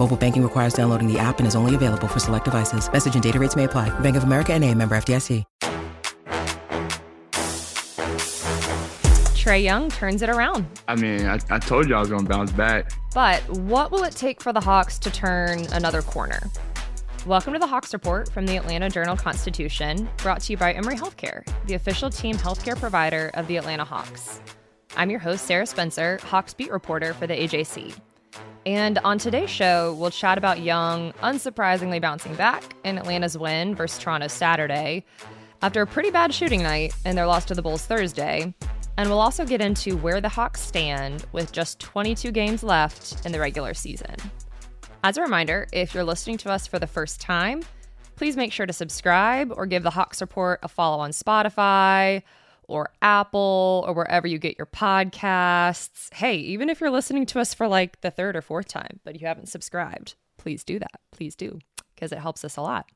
Mobile banking requires downloading the app and is only available for select devices. Message and data rates may apply. Bank of America and a member FDIC. Trae Young turns it around. I mean, I, I told you I was going to bounce back. But what will it take for the Hawks to turn another corner? Welcome to the Hawks Report from the Atlanta Journal Constitution, brought to you by Emory Healthcare, the official team healthcare provider of the Atlanta Hawks. I'm your host, Sarah Spencer, Hawks beat reporter for the AJC. And on today's show, we'll chat about Young unsurprisingly bouncing back in Atlanta's win versus Toronto Saturday after a pretty bad shooting night in their loss to the Bulls Thursday. And we'll also get into where the Hawks stand with just 22 games left in the regular season. As a reminder, if you're listening to us for the first time, please make sure to subscribe or give the Hawks Report a follow on Spotify or Apple or wherever you get your podcasts. Hey, even if you're listening to us for like the third or fourth time, but you haven't subscribed, please do that. Please do, because it helps us a lot.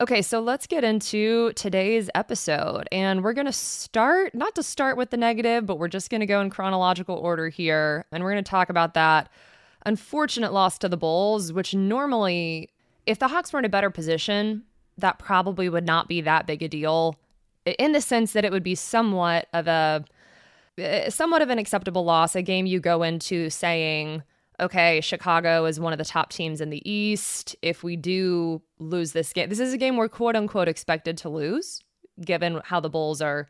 Okay, so let's get into today's episode. And we're going to start, not to start with the negative, but we're just going to go in chronological order here. And we're going to talk about that unfortunate loss to the Bulls, which normally, if the Hawks were in a better position, that probably would not be that big a deal in the sense that it would be somewhat of a eh, somewhat of an acceptable loss, a game you go into saying, okay, Chicago is one of the top teams in the East. If we do lose this game, this is a game we're quote unquote expected to lose, given how the Bulls are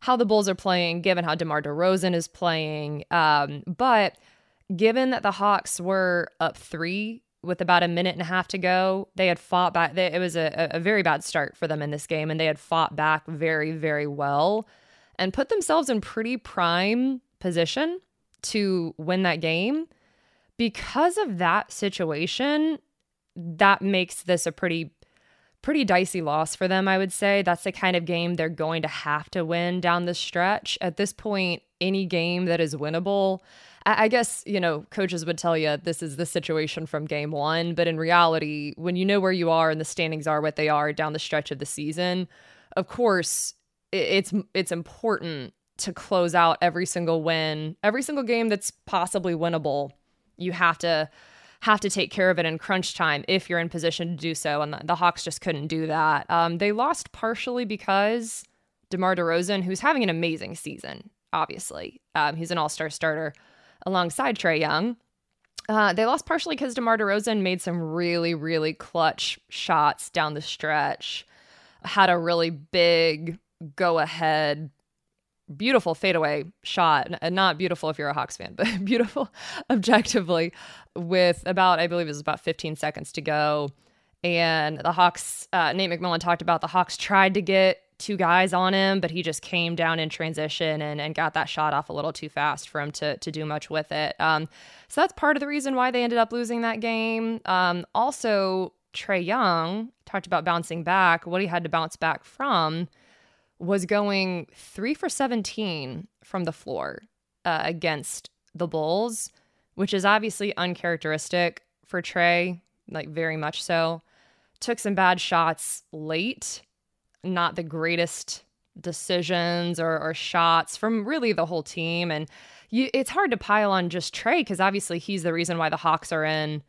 how the Bulls are playing, given how DeMar DeRozan is playing. Um, but given that the Hawks were up three with about a minute and a half to go, they had fought back. It was a, a very bad start for them in this game, and they had fought back very, very well and put themselves in pretty prime position to win that game. Because of that situation, that makes this a pretty pretty dicey loss for them, I would say. That's the kind of game they're going to have to win down the stretch. At this point, any game that is winnable I guess, you know, coaches would tell you this is the situation from game one. But in reality, when you know where you are and the standings are what they are down the stretch of the season, of course, it's it's important to close out every single win, every single game that's possibly winnable. You have to have to take care of it in crunch time if you're in position to do so. And the, the Hawks just couldn't do that. Um, they lost partially because DeMar DeRozan, who's having an amazing season, obviously, um, he's an all star starter alongside Trae Young. Uh, they lost partially because DeMar DeRozan made some really, really clutch shots down the stretch. Had a really big go ahead, beautiful fadeaway shot. Not beautiful if you're a Hawks fan, but beautiful objectively, with about, I believe it was about 15 seconds to go. And the Hawks, uh, Nate McMillan talked about the Hawks tried to get two guys on him, but he just came down in transition and, and got that shot off a little too fast for him to, to do much with it. Um, so that's part of the reason why they ended up losing that game. Um, also, Trae Young talked about bouncing back. What he had to bounce back from was going three for 17 from the floor uh, against the Bulls, which is obviously uncharacteristic for Trae, like very much so. Took some bad shots late not the greatest decisions or, or shots from really the whole team. And you, it's hard to pile on just Trae because obviously he's the reason why the Hawks are in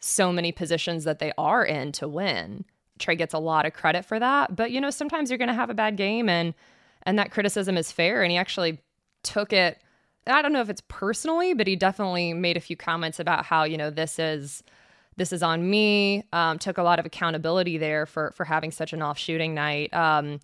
so many positions that they are in to win. Trae gets a lot of credit for that, but you know sometimes you're going to have a bad game, and and that criticism is fair. And he actually took it. I don't know if it's personally, but he definitely made a few comments about how you know this is this is on me. Um, took a lot of accountability there for for having such an off shooting night. Um,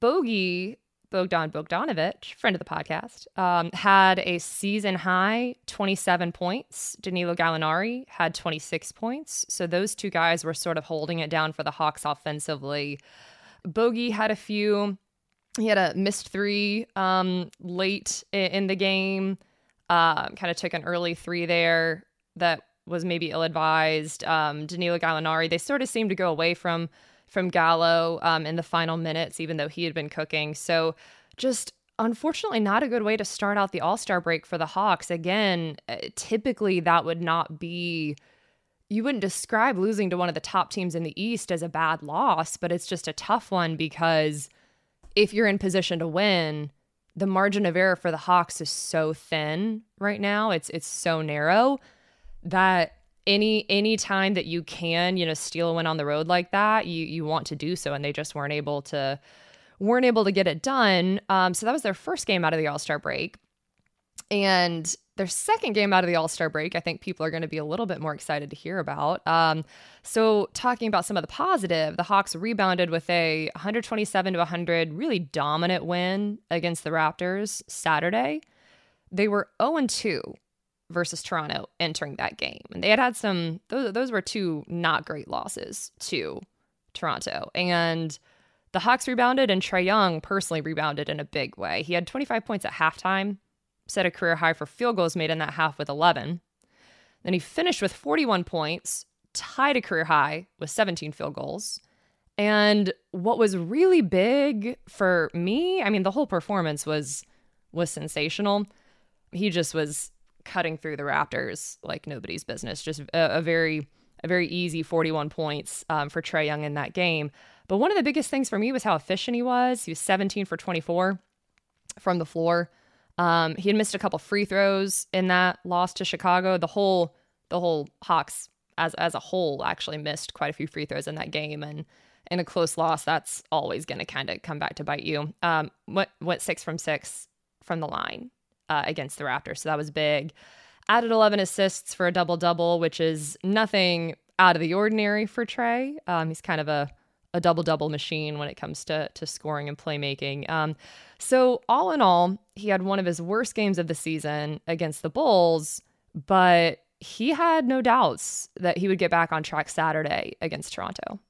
Bogey Bogdan Bogdanovich, friend of the podcast, um, had a season high 27 points. Danilo Gallinari had 26 points. So those two guys were sort of holding it down for the Hawks offensively. Bogey had a few. He had a missed three um, late in the game. Uh, kind of took an early three there that was maybe ill advised. Um, Danilo Gallinari, they sort of seemed to go away from from Gallo um, in the final minutes, even though he had been cooking. So just unfortunately not a good way to start out the all-star break for the hawks again uh, typically that would not be you wouldn't describe losing to one of the top teams in the east as a bad loss but it's just a tough one because if you're in position to win the margin of error for the hawks is so thin right now it's it's so narrow that any any time that you can you know steal a win on the road like that you you want to do so and they just weren't able to weren't able to get it done. Um, so that was their first game out of the all-star break. And their second game out of the all-star break i think people are going to be a little bit more excited to hear about. Um, so talking about some of the positive the hawks rebounded with a 127 to 100 really dominant win against the raptors saturday. They were 0 2 versus Toronto entering that game. And they had had some, those, those were two not great losses to Toronto. And the Hawks rebounded, and Trae Young personally rebounded in a big way. He had 25 points at halftime, set a career high for field goals made in that half with 11. Then he finished with 41 points, tied a career high with 17 field goals. And what was really big for me, I mean, the whole performance was was sensational. He just was cutting through the Raptors like nobody's business. Just a, a very a very easy 41 points um, for Trae Young in that game. But one of the biggest things for me was how efficient he was. He was 17 for 24 from the floor. Um, he had missed a couple free throws in that loss to Chicago. The whole the whole Hawks as as a whole actually missed quite a few free throws in that game and in a close loss that's always going to kind of come back to bite you um went went six from six from the line uh, against the Raptors. So that was big. Added 11 assists for a double double, which is nothing out of the ordinary for Trae. Um, he's kind of a a double double machine when it comes to to scoring and playmaking. Um, so all in all, he had one of his worst games of the season against the Bulls, but he had no doubts that he would get back on track Saturday against Toronto.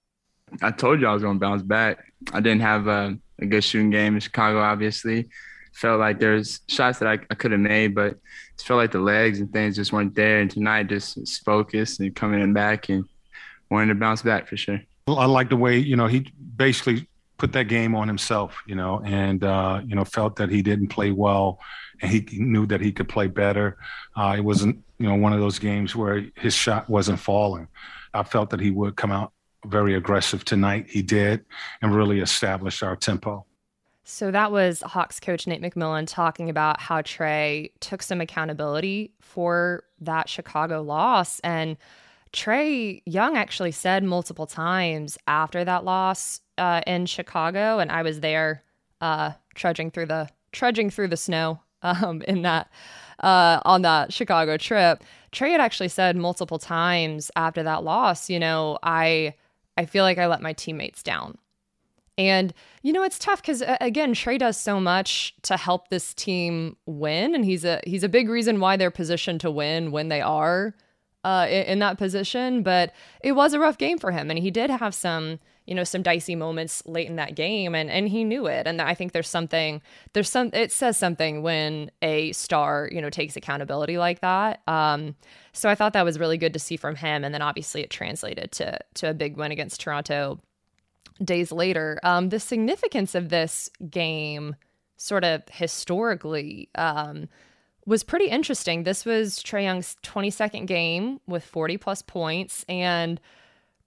I told you I was going to bounce back. I didn't have a, a good shooting game in Chicago, obviously felt like there's shots that I, I could have made, but it felt like the legs and things just weren't there. And tonight just was focused and coming in back and wanting to bounce back for sure. Well, I like the way, you know, he basically put that game on himself, you know, and, uh, you know, felt that he didn't play well and he knew that he could play better. Uh, it wasn't, you know, one of those games where his shot wasn't falling. I felt that he would come out very aggressive tonight. He did and really established our tempo. So that was Hawks coach Nate McMillan talking about how Trae took some accountability for that Chicago loss. And Trae Young actually said multiple times after that loss uh, in Chicago, and I was there uh, trudging through the trudging through the snow um, in that uh, on that Chicago trip. Trae had actually said multiple times after that loss, you know, I I feel like I let my teammates down. And, you know, it's tough because, again, Trae does so much to help this team win. And he's a, he's a big reason why they're positioned to win when they are uh, in, in that position. But it was a rough game for him. And he did have some, you know, some dicey moments late in that game. And, and he knew it. And I think there's something, there's some, it says something when a star, you know, takes accountability like that. Um, so I thought that was really good to see from him. And then obviously it translated to, to a big win against Toronto days later. Um, the significance of this game, sort of historically, um, was pretty interesting. This was Trae Young's 22nd game with 40 plus points. And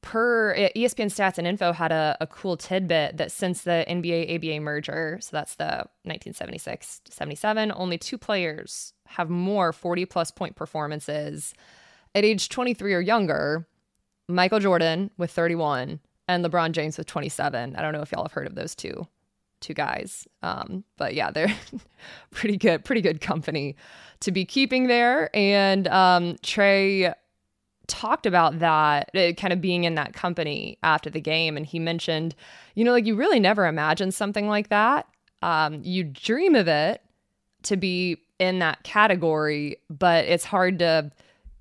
per ESPN Stats and Info had a, a cool tidbit that since the NBA ABA merger, so that's the 1976 77, only two players have more 40 plus point performances at age 23 or younger. Michael Jordan with 31 and LeBron James with 27. I don't know if y'all have heard of those two two guys. Um, but yeah, they're pretty good, pretty good company to be keeping there. And um, Trae talked about that uh, kind of being in that company after the game and he mentioned you know like you really never imagine something like that um, you dream of it to be in that category but it's hard to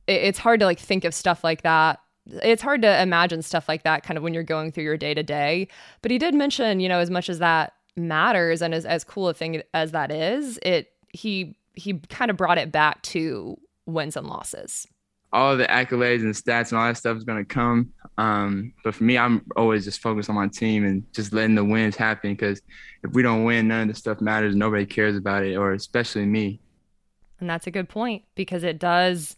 it's hard to like think of stuff like that it's hard to imagine stuff like that kind of when you're going through your day to day but he did mention you know as much as that matters and as, as cool a thing as that is it he he kind of brought it back to wins and losses all the accolades and stats and all that stuff is going to come. Um, but for me, I'm always just focused on my team and just letting the wins happen because if we don't win, none of the stuff matters. Nobody cares about it, or especially me. And that's a good point because it does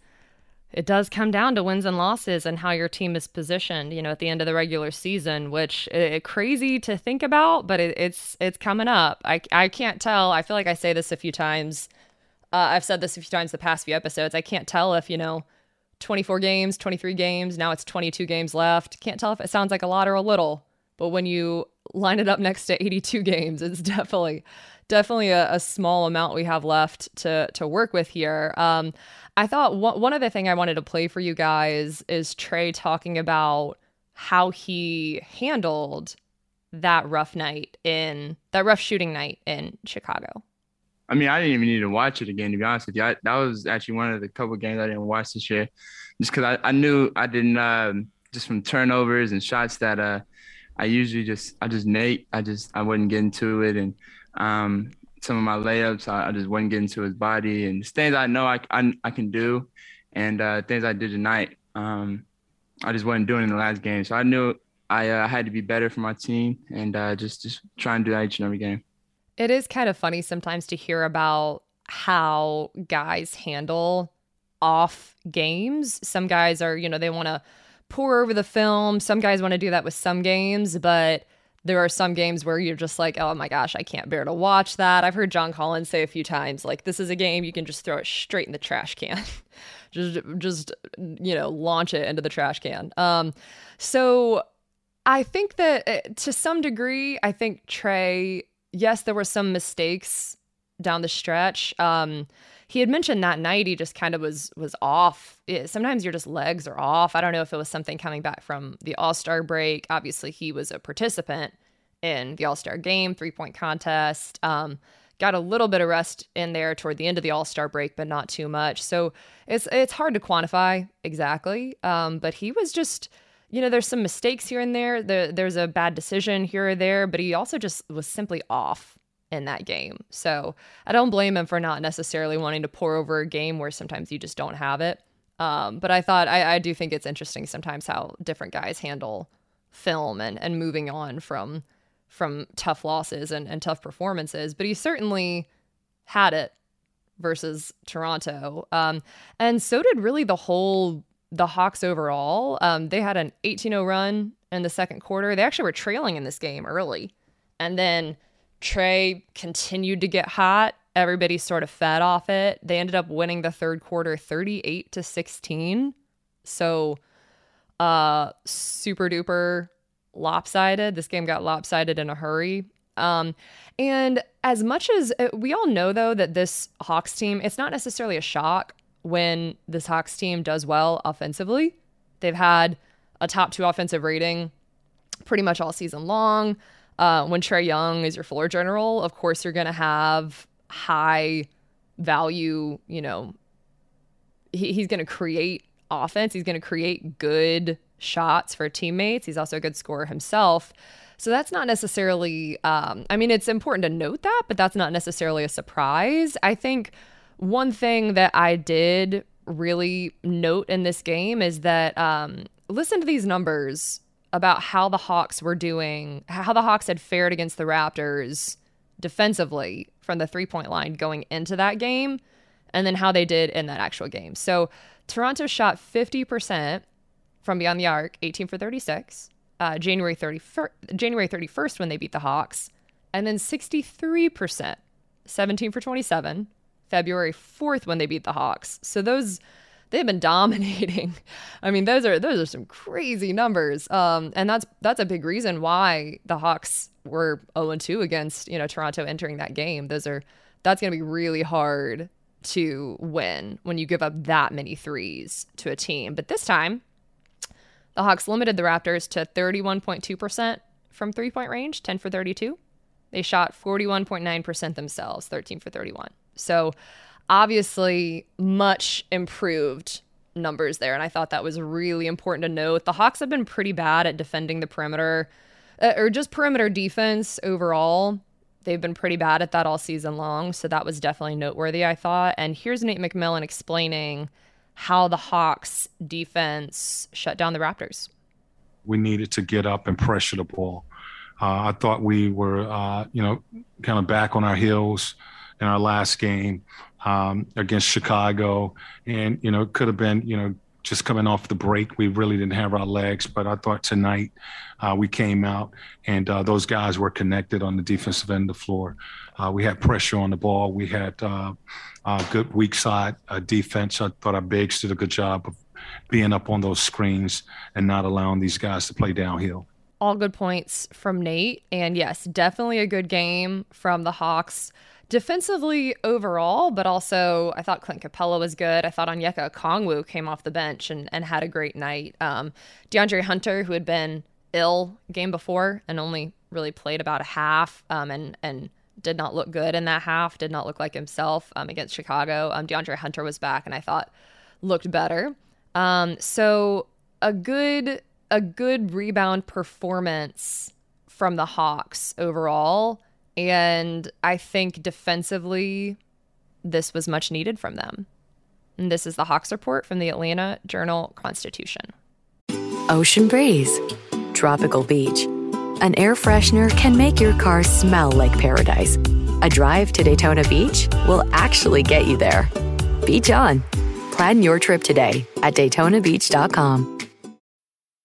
it does come down to wins and losses and how your team is positioned, you know, at the end of the regular season, which crazy to think about, but it, it's it's coming up. I I can't tell. I feel like I say this a few times. Uh, I've said this a few times the past few episodes. I can't tell if you know 24 games, 23 games. Now it's 22 games left. Can't tell if it sounds like a lot or a little, but when you line it up next to 82 games, it's definitely definitely a, a small amount we have left to to work with here. Um, I thought one, one other thing I wanted to play for you guys is Trae talking about how he handled that rough night in that rough shooting night in Chicago. I mean, I didn't even need to watch it again, to be honest with you. I, that was actually one of the couple games I didn't watch this year, just because I, I knew I didn't, um, just from turnovers and shots that uh, I usually just, I just Nate, I just, I wouldn't get into it. And um, some of my layups, I, I, just wouldn't get into his body. And things I know I, I, I can do and uh, things I did tonight, um, I just wasn't doing in the last game. So I knew I uh, had to be better for my team and uh, just, just try and do that each and every game. It is kind of funny sometimes to hear about how guys handle off games. Some guys are, you know, they want to pour over the film. Some guys want to do that with some games, but there are some games where you're just like, oh my gosh, I can't bear to watch that. I've heard John Collins say a few times, like, this is a game you can just throw it straight in the trash can. just, just, you know, launch it into the trash can. Um, so I think that uh, to some degree, I think Trae yes, there were some mistakes down the stretch. Um, he had mentioned that night he just kind of was was off. It, sometimes your just legs are off. I don't know if it was something coming back from the All Star break. Obviously, he was a participant in the All Star game, three point contest. Um, got a little bit of rest in there toward the end of the All Star break, but not too much. So it's it's hard to quantify exactly. Um, but he was just you know, there's some mistakes here and there. there. There's a bad decision here or there, but he also just was simply off in that game. So I don't blame him for not necessarily wanting to pour over a game where sometimes you just don't have it. Um, but I thought I, I do think it's interesting sometimes how different guys handle film and, and moving on from from tough losses and, and tough performances. But he certainly had it versus Toronto. Um, and so did really the whole the Hawks overall. Um, they had an 18 0 run in the second quarter. They actually were trailing in this game early. And then Trae continued to get hot. Everybody sort of fed off it. They ended up winning the third quarter 38 to 16. So, uh, super duper lopsided. This game got lopsided in a hurry. Um, and as much as uh, we all know, though, that this Hawks team, it's not necessarily a shock when this Hawks team does well offensively. They've had a top two offensive rating pretty much all season long. Uh, when Trae Young is your floor general, of course, you're going to have high value, you know, he, he's going to create offense. He's going to create good shots for teammates. He's also a good scorer himself. So that's not necessarily, um, I mean, it's important to note that, but that's not necessarily a surprise. I think one thing that I did really note in this game is that um, listen to these numbers about how the Hawks were doing, how the Hawks had fared against the Raptors defensively from the three point line going into that game, and then how they did in that actual game. So Toronto shot 50% from beyond the arc, 18 for 36, uh, January 31st, January 31st when they beat the Hawks, and then 63%, 17 for 27, February 4th when they beat the Hawks. So those they've been dominating. I mean, those are those are some crazy numbers. Um, and that's that's a big reason why the Hawks were 0 2 against, you know, Toronto entering that game. Those are that's going to be really hard to win when you give up that many threes to a team. But this time, the Hawks limited the Raptors to 31.2% from three point range, 10 for 32. They shot 41.9% themselves, 13 for 31. So obviously, much improved numbers there. And I thought that was really important to note. The Hawks have been pretty bad at defending the perimeter uh, or just perimeter defense overall. They've been pretty bad at that all season long. So that was definitely noteworthy, I thought. And here's Nate McMillan explaining how the Hawks defense shut down the Raptors. We needed to get up and pressure the ball. Uh, I thought we were, uh, you know, kind of back on our heels in our last game um, against Chicago, and you know, it could have been, you know, just coming off the break, we really didn't have our legs. But I thought tonight uh, we came out and uh, those guys were connected on the defensive end of the floor. Uh, we had pressure on the ball. We had uh, good weak side uh, defense. I thought our bigs did a good job of being up on those screens and not allowing these guys to play downhill. All good points from Nate. And yes, definitely a good game from the Hawks defensively overall, but also I thought Clint Capela was good. I thought Onyeka Okongwu came off the bench and, and had a great night. Um, DeAndre Hunter, who had been ill game before and only really played about a half um, and, and did not look good in that half, did not look like himself um, against Chicago. Um, DeAndre Hunter was back and I thought looked better. Um, so a good a good rebound performance from the Hawks overall and I think defensively, this was much needed from them. And this is the Hawks report from the Atlanta Journal Constitution. Ocean breeze, tropical beach. An air freshener can make your car smell like paradise. A drive to Daytona Beach will actually get you there. Beach on. Plan your trip today at DaytonaBeach.com.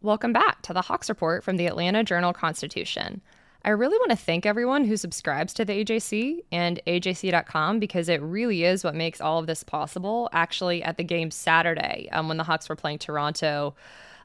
Welcome back to the Hawks Report from the Atlanta Journal Constitution. I really want to thank everyone who subscribes to the AJC and AJC.com because it really is what makes all of this possible. Actually, at the game Saturday, um, when the Hawks were playing Toronto,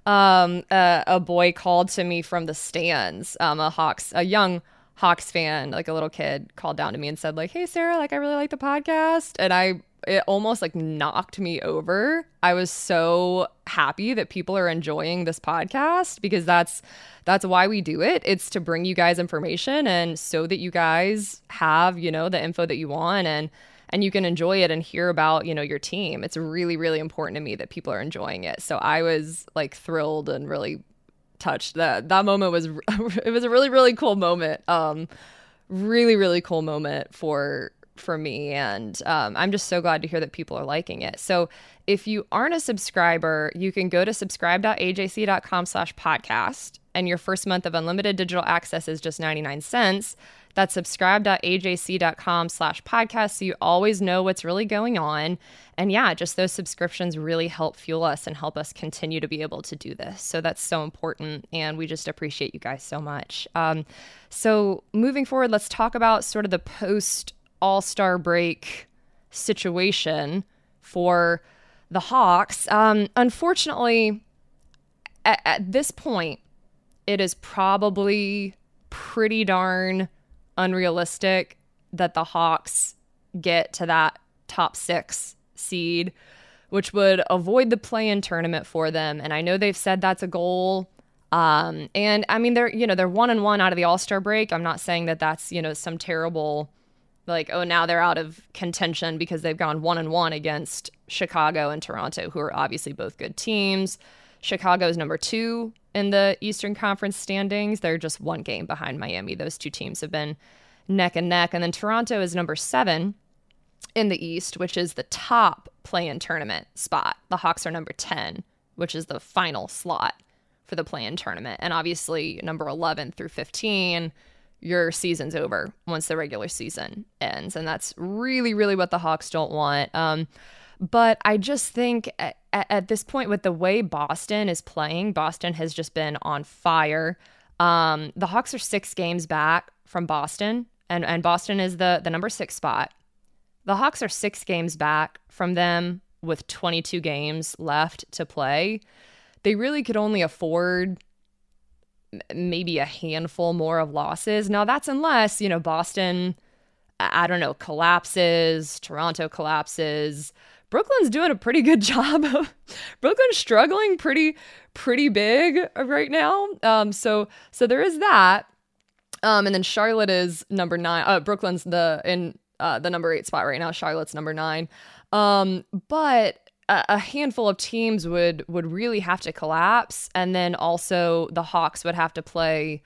um, uh, a boy called to me from the stands, um, a Hawks, a young Hawks fan, like a little kid, called down to me and said, like, "Hey, Sarah, like I really like the podcast," and I it almost like knocked me over. I was so happy that people are enjoying this podcast because that's that's why we do it. It's to bring you guys information and so that you guys have, you know, the info that you want and and you can enjoy it and hear about, you know, your team. It's really really important to me that people are enjoying it. So I was like thrilled and really touched. That that moment was it was a really really cool moment. Um really really cool moment for for me. And um, I'm just so glad to hear that people are liking it. So if you aren't a subscriber, you can go to subscribe.ajc.com slash podcast. And your first month of unlimited digital access is just 99 cents. That's subscribe.ajc.com slash podcast. So you always know what's really going on. And yeah, just those subscriptions really help fuel us and help us continue to be able to do this. So that's so important. And we just appreciate you guys so much. Um, so moving forward, let's talk about sort of the post all star break situation for the Hawks. Um, unfortunately, at, at this point, it is probably pretty darn unrealistic that the Hawks get to that top six seed, which would avoid the play in tournament for them. And I know they've said that's a goal. Um, and I mean, they're, you know, they're one and one out of the All Star break. I'm not saying that that's, you know, some terrible like oh now they're out of contention because they've gone one and one against Chicago and Toronto who are obviously both good teams. Chicago is number 2 in the Eastern Conference standings. They're just one game behind Miami. Those two teams have been neck and neck and then Toronto is number 7 in the East, which is the top play-in tournament spot. The Hawks are number 10, which is the final slot for the play-in tournament. And obviously number 11 through 15 your season's over once the regular season ends. And that's really, really what the Hawks don't want. Um, but I just think at, at, this point, with the way Boston is playing, Boston has just been on fire. Um, the Hawks are six games back from Boston, and, and Boston is the, the number six spot. The Hawks are six games back from them with 22 games left to play. They really could only afford maybe a handful more of losses. Now, that's unless, you know, Boston, I don't know, collapses, Toronto collapses. Brooklyn's doing a pretty good job Brooklyn's struggling pretty pretty big right now. Um so so there is that. Um and then Charlotte is number 9. Uh Brooklyn's the in uh the number 8 spot right now. Charlotte's number 9. Um but a handful of teams would would really have to collapse and then also the Hawks would have to play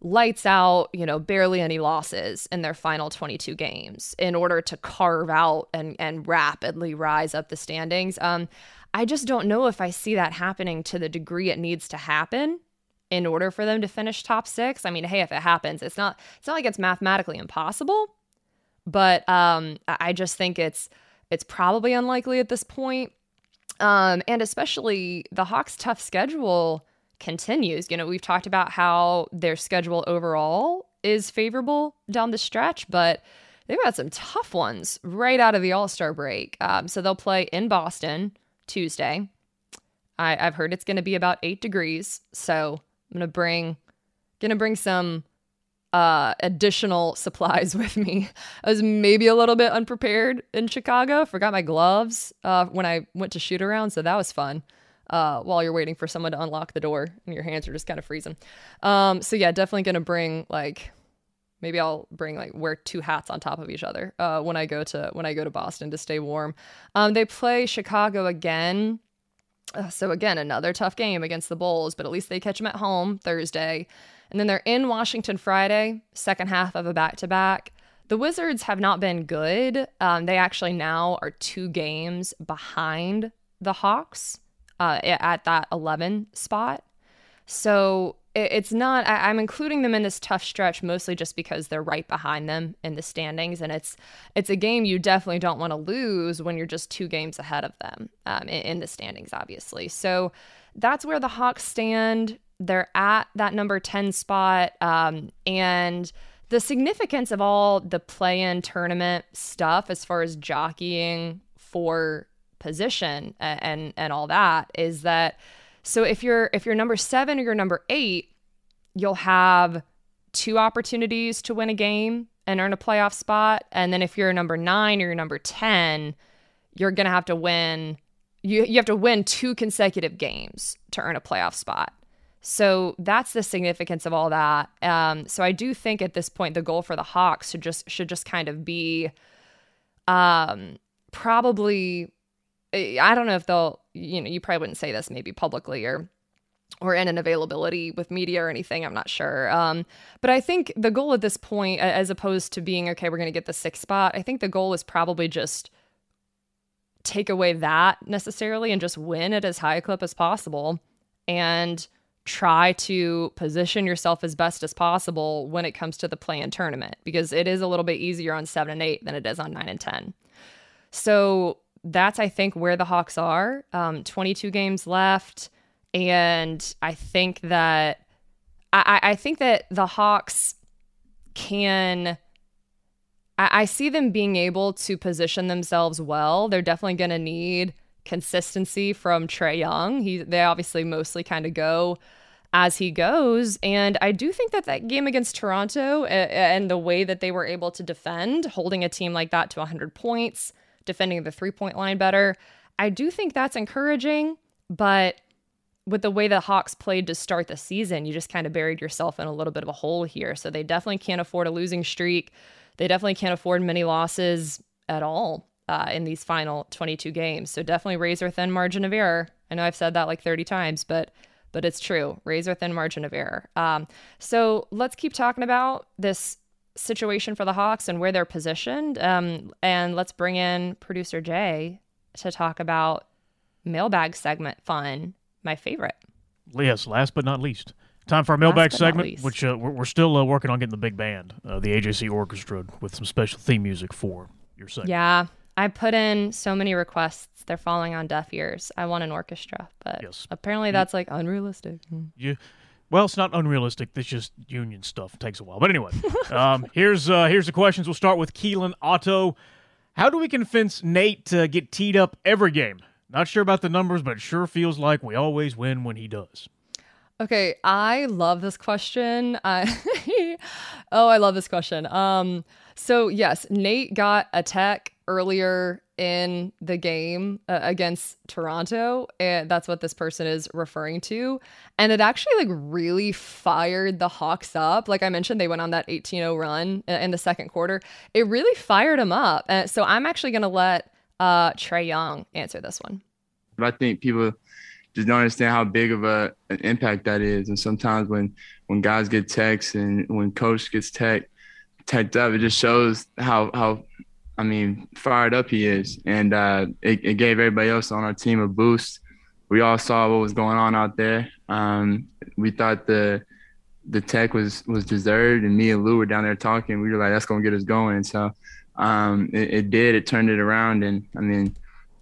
lights out, you know, barely any losses in their final 22 games in order to carve out and and rapidly rise up the standings. Um I just don't know if I see that happening to the degree it needs to happen in order for them to finish top 6. I mean, hey, if it happens, it's not it's not like it's mathematically impossible, but um I just think it's it's probably unlikely at this point. Um, and especially the Hawks' tough schedule continues. You know, we've talked about how their schedule overall is favorable down the stretch, but they've got some tough ones right out of the All Star break. Um, so they'll play in Boston Tuesday. I, I've heard it's going to be about eight degrees, so I'm gonna bring gonna bring some uh, additional supplies with me. I was maybe a little bit unprepared in Chicago. Forgot my gloves uh, when I went to shoot around, so that was fun. Uh, while you're waiting for someone to unlock the door and your hands are just kind of freezing. Um, so yeah, definitely gonna bring like maybe I'll bring like wear two hats on top of each other uh, when I go to when I go to Boston to stay warm. Um, they play Chicago again. Uh, so again, another tough game against the Bulls, but at least they catch them at home Thursday. And then they're in Washington Friday, second half of a back to back. The Wizards have not been good. Um, they actually now are two games behind the Hawks uh, at that 11 spot. So it's not, I, am including them in this tough stretch mostly just because they're right behind them in the standings. And it's, it's a game you definitely don't want to lose when you're just two games ahead of them um, in, in the standings, obviously. So that's where the Hawks stand they're at that number 10 spot. Um, and the significance of all the play in tournament stuff as far as jockeying for position and, and, and all that is that so if you're if you're number seven or you're number eight, you'll have two opportunities to win a game and earn a playoff spot. And then if you're number nine or you're number 10, you're gonna have to win you you have to win two consecutive games to earn a playoff spot. So that's the significance of all that. Um, so I do think at this point the goal for the Hawks should just should just kind of be, um, probably. I don't know if they'll. You know, you probably wouldn't say this maybe publicly or or in an availability with media or anything. I'm not sure. Um, but I think the goal at this point, as opposed to being okay, we're going to get the sixth spot. I think the goal is probably just take away that necessarily and just win at as high a clip as possible and try to position yourself as best as possible when it comes to the play in tournament because it is a little bit easier on seven and eight than it is on nine and 10. So that's, I think, where the Hawks are. Um, 22 games left. And I think that, I, I think that the Hawks can. I, I see them being able to position themselves well. They're definitely going to need consistency from Trae Young. He they obviously mostly kind of go as he goes. And I do think that that game against Toronto and the way that they were able to defend, holding a team like that to 100 points, defending the three point line better, I do think that's encouraging. But with the way the Hawks played to start the season, you just kind of buried yourself in a little bit of a hole here. So they definitely can't afford a losing streak. They definitely can't afford many losses at all uh, in these final 22 games. So definitely razor thin margin of error. I know I've said that like 30 times, but but it's true. Razor thin margin of error. Um, so let's keep talking about this situation for the Hawks and where they're positioned. Um, and let's bring in producer Jay to talk about mailbag segment fun, my favorite. Yes, last but not least. Time for our mailbag segment, which uh, we're, we're, still uh, working on getting the big band, uh, the AJC Orchestra, with some special theme music for your segment. Yeah, I put in so many requests; they're falling on deaf ears. I want an orchestra, but yes. apparently that's like unrealistic. You, well, it's not unrealistic. It's just union stuff. It takes a while. But anyway, um, here's uh, here's the questions. We'll start with Keelan Otto. How do we convince Nate to get teed up every game? Not sure about the numbers, but it sure feels like we always win when he does. Okay, I love this question. I oh, I love this question. Um, so yes, Nate got a tech earlier in the game uh, against Toronto, and that's what this person is referring to. And it actually like really fired the Hawks up. Like I mentioned, they went on that 18-0 run in the second quarter. It really fired them up. And so I'm actually gonna let uh, Trae Young answer this one. I think people just don't understand how big of a an impact that is. And sometimes when when guys get texts and when coach gets tech teched up, it just shows how how I mean fired up he is. And uh, it, it gave everybody else on our team a boost. We all saw what was going on out there. Um, we thought the the tech was was deserved, and me and Lou were down there talking. We were like, "That's gonna get us going." So um, it, it did. It turned it around, and I mean,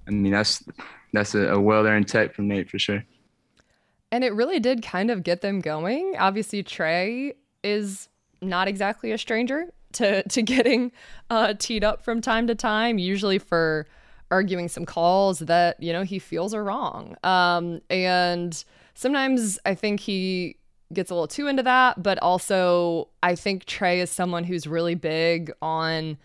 I mean that's that's a, a well earned tech from Nate for sure. And it really did kind of get them going. Obviously, Trae is not exactly a stranger to to getting uh, teed up from time to time, usually for arguing some calls that you know he feels are wrong. Um, and sometimes I think he gets a little too into that, but also I think Trae is someone who's really big on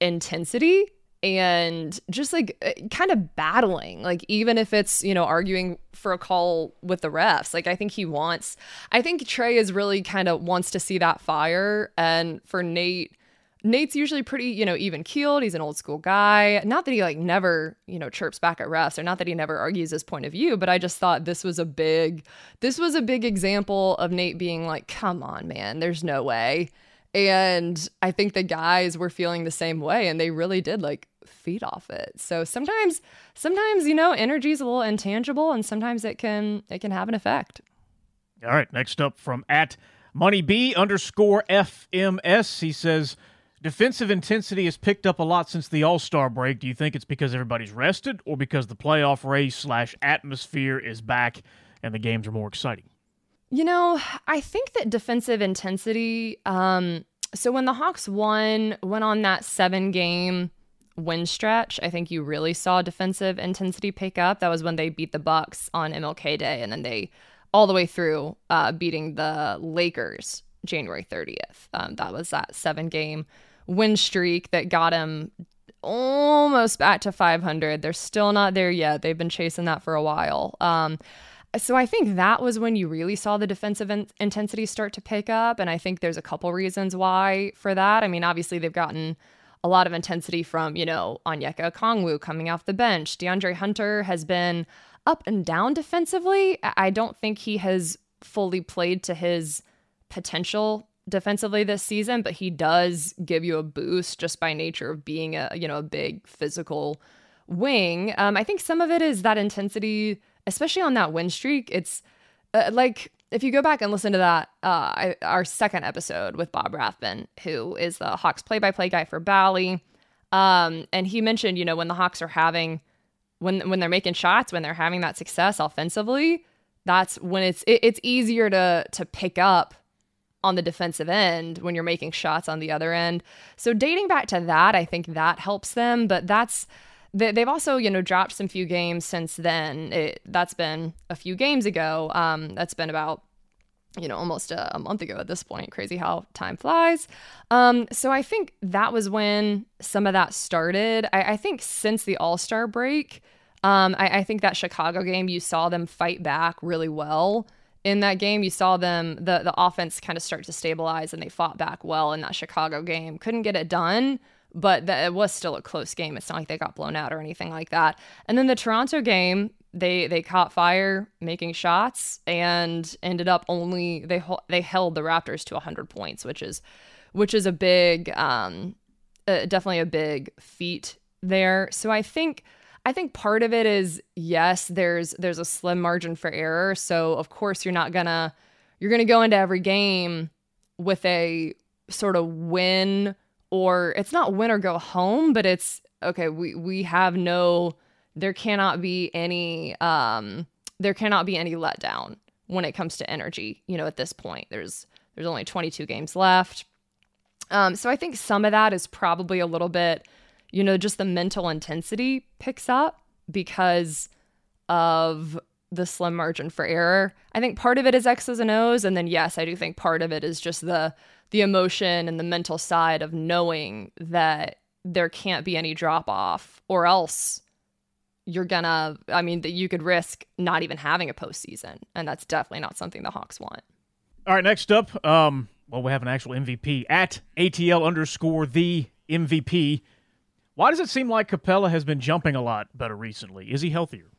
intensity and just like uh, kind of battling like even if it's you know arguing for a call with the refs like i think he wants i think trae is really kind of wants to see that fire and for nate nate's usually pretty you know even keeled he's an old school guy. Not that he like never you know chirps back at refs or not that he never argues his point of view but i just thought this was a big this was a big example of nate being like come on man there's no way. And I think the guys were feeling the same way and they really did like feed off it. So sometimes sometimes you know energy is a little intangible and sometimes it can it can have an effect. All right, next up from at Money B underscore FMS, he says defensive intensity has picked up a lot since the All Star break. Do you think it's because everybody's rested, or because the playoff race slash atmosphere is back and the games are more exciting? You know, I think that defensive intensity. Um, so when the Hawks won, went on that seven game win stretch, I think you really saw defensive intensity pick up. That was when they beat the Bucks on MLK Day, and then they all the way through uh, beating the Lakers January 30th. Um, that was that seven game win streak that got him almost back to 500. They're still not there yet. They've been chasing that for a while. Um, so I think that was when you really saw the defensive in- intensity start to pick up. And I think there's a couple reasons why for that. I mean, obviously, they've gotten a lot of intensity from, you know, Onyeka Kongwu coming off the bench. DeAndre Hunter has been up and down defensively. I don't think he has fully played to his potential defensively this season, but he does give you a boost just by nature of being a, you know, a big physical wing. Um, I think some of it is that intensity especially on that win streak, it's uh, like if you go back and listen to that, uh, our second episode with Bob Rathbun, who is the Hawks play-by-play guy for Bally, um, and he mentioned, you know, when the Hawks are having, when when they're making shots, when they're having that success offensively, that's when it's it, it's easier to to pick up on the defensive end when you're making shots on the other end. So dating back to that, I think that helps them, but that's they, have also, you know, dropped some few games since then. It, that's been a few games ago. Um, that's been about you know, almost a, a, month ago at this point. Crazy how time flies. Um, so I think that was when some of that started. I, I think since the All Star break, um, I, I, think that Chicago game, you saw them fight back really well. In that game, you saw them the the offense kind of start to stabilize, and they fought back well in that Chicago game. Couldn't get it done, but that it was still a close game. It's not like they got blown out or anything like that. And then the Toronto game, they they caught fire making shots and ended up only they they held the Raptors to 100 points, which is which is a big um uh, definitely a big feat there. So I think I think part of it is yes, there's there's a slim margin for error. So of course you're not gonna you're to go into every game with a sort of win or it's not win or go home, but it's okay, we we have no there cannot be any um there cannot be any letdown when it comes to energy, you know, at this point. There's there's only 22 games left. Um so I think some of that is probably a little bit, you know, just the mental intensity picks up because of the slim margin for error. I think part of it is X's and O's, and then yes, I do think part of it is just the the emotion and the mental side of knowing that there can't be any drop off, or else you're gonna. I mean, that you could risk not even having a postseason, and that's definitely not something the Hawks want. All right, next up, um, well, we have an actual MVP at ATL underscore the MVP. Why does it seem like Capela has been jumping a lot better recently? Is he healthier?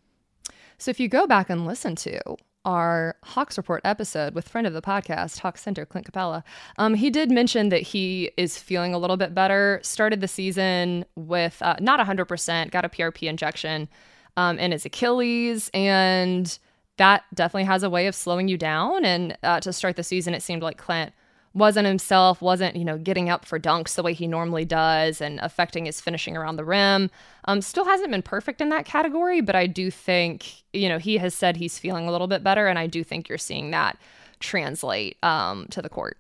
So if you go back and listen to our Hawks Report episode with friend of the podcast, Hawks Center, Clint Capela, um, he did mention that he is feeling a little bit better. Started the season with uh, not 100%, got a PRP injection um, in his Achilles, and that definitely has a way of slowing you down. And uh, to start the season, it seemed like Clint wasn't himself, wasn't, you know, getting up for dunks the way he normally does and affecting his finishing around the rim. Um, still hasn't been perfect in that category, but I do think, you know, he has said he's feeling a little bit better, and I do think you're seeing that translate um, to the court.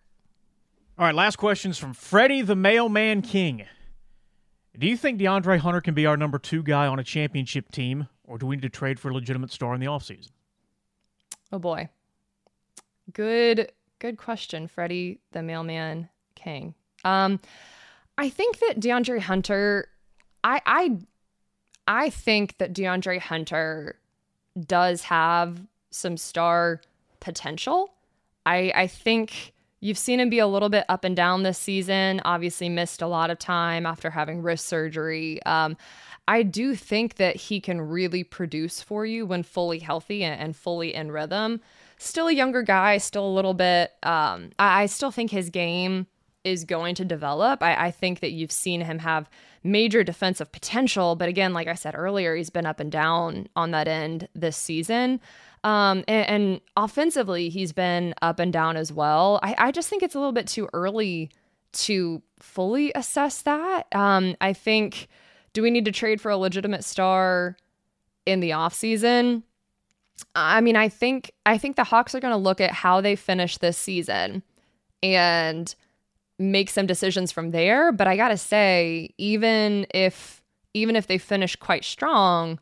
All right, last questions from Freddie the Mailman King. Do you think DeAndre Hunter can be our number two guy on a championship team, or do we need to trade for a legitimate star in the offseason? Oh boy. Good Good question, Freddie the mailman king. Um, I think that DeAndre Hunter, I I I think that DeAndre Hunter does have some star potential. I I think you've seen him be a little bit up and down this season. Obviously, missed a lot of time after having wrist surgery. Um, I do think that he can really produce for you when fully healthy and, and fully in rhythm still a younger guy, still a little bit. Um, I, I still think his game is going to develop. I, I, think that you've seen him have major defensive potential, but again, like I said earlier, he's been up and down on that end this season. Um, and, and, offensively, he's been up and down as well. I, I, just think it's a little bit too early to fully assess that. Um, I think, do we need to trade for a legitimate star in the offseason? I mean, I think I think the Hawks are going to look at how they finish this season and make some decisions from there, but I got to say even if even if they finish quite strong,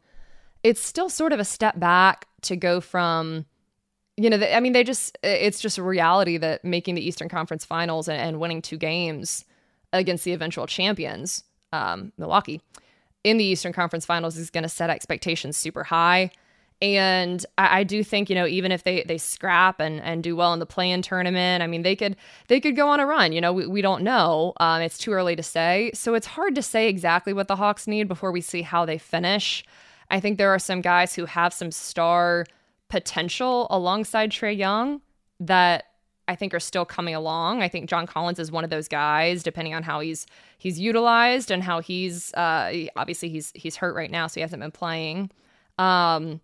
it's still sort of a step back to go from you know, the, I mean, they just, it's just a reality that making the Eastern Conference finals and, and winning two games against the eventual champions, um, Milwaukee, in the Eastern Conference finals is going to set expectations super high. And I, I, do think, you know, even if they they scrap and and do well in the play-in tournament, I mean, they could they could go on a run. You know, we, we don't know. Um, it's too early to say. So it's hard to say exactly what the Hawks need before we see how they finish. I think there are some guys who have some star potential alongside Trae Young that I think are still coming along. I think John Collins is one of those guys, depending on how he's he's utilized and how he's uh, obviously he's he's hurt right now, so he hasn't been playing. Um,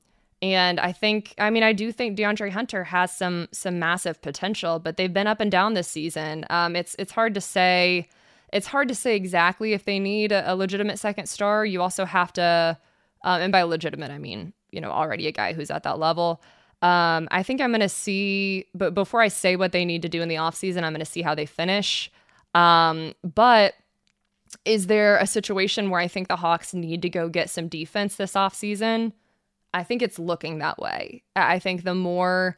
and I think, I mean, I do think DeAndre Hunter has some some massive potential, but they've been up and down this season. Um, it's it's hard to say. It's hard to say exactly if they need a, a legitimate second star. You also have to, um, and by legitimate, I mean you know already a guy who's at that level. Um, I think I'm going to see, but before I say what they need to do in the offseason, I'm going to see how they finish. Um, but is there a situation where I think the Hawks need to go get some defense this offseason? I think it's looking that way. I think the more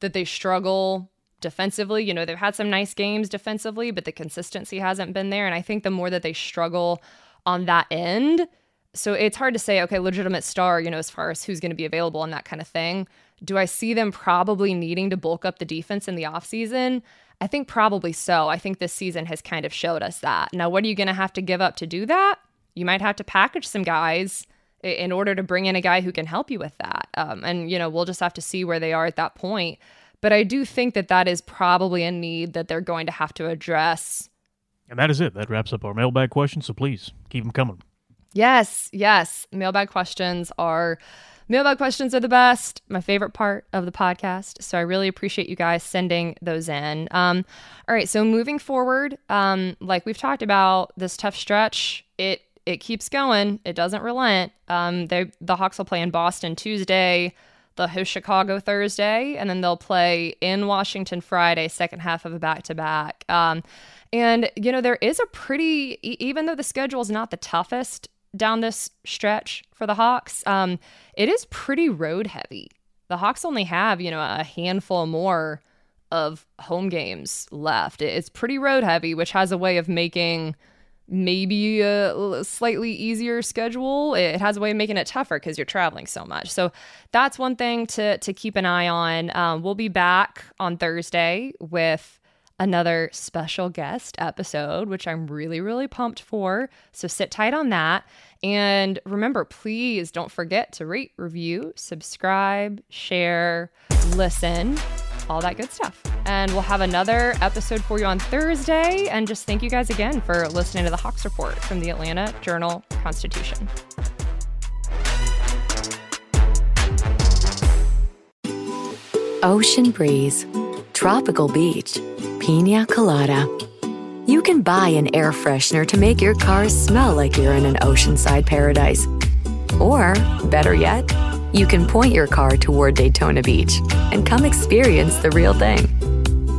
that they struggle defensively, you know, they've had some nice games defensively, but the consistency hasn't been there. And I think the more that they struggle on that end, so it's hard to say, okay, legitimate star, you know, as far as who's going to be available and that kind of thing. Do I see them probably needing to bulk up the defense in the offseason? I think probably so. I think this season has kind of showed us that. Now, what are you going to have to give up to do that? You might have to package some guys in order to bring in a guy who can help you with that. Um, and, you know, we'll just have to see where they are at that point. But I do think that that is probably a need that they're going to have to address. And that is it. That wraps up our mailbag questions. So please keep them coming. Yes, yes. Mailbag questions are Mailbag questions are the best, my favorite part of the podcast. So I really appreciate you guys sending those in. Um, all right, so moving forward, um, like we've talked about, this tough stretch, it it keeps going. It doesn't relent. Um, they the Hawks will play in Boston Tuesday. They'll host Chicago Thursday, and then they'll play in Washington Friday, second half of a back to back. And, you know, there is a pretty, even though the schedule is not the toughest down this stretch for the Hawks, um, it is pretty road heavy. The Hawks only have, you know, a handful more of home games left. It's pretty road heavy, which has a way of making maybe a slightly easier schedule. It has a way of making it tougher because you're traveling so much. So that's one thing to to keep an eye on. Um, we'll be back on Thursday with another special guest episode, which I'm really, really pumped for. So sit tight on that. And remember, please don't forget to rate, review, subscribe, share, listen, all that good stuff. And we'll have another episode for you on Thursday. And just thank you guys again for listening to the Hawks Report from the Atlanta Journal Constitution. Ocean breeze, tropical beach pina colada. You can buy an air freshener to make your car smell like you're in an oceanside paradise. Or, better yet, you can point your car toward Daytona Beach and come experience the real thing.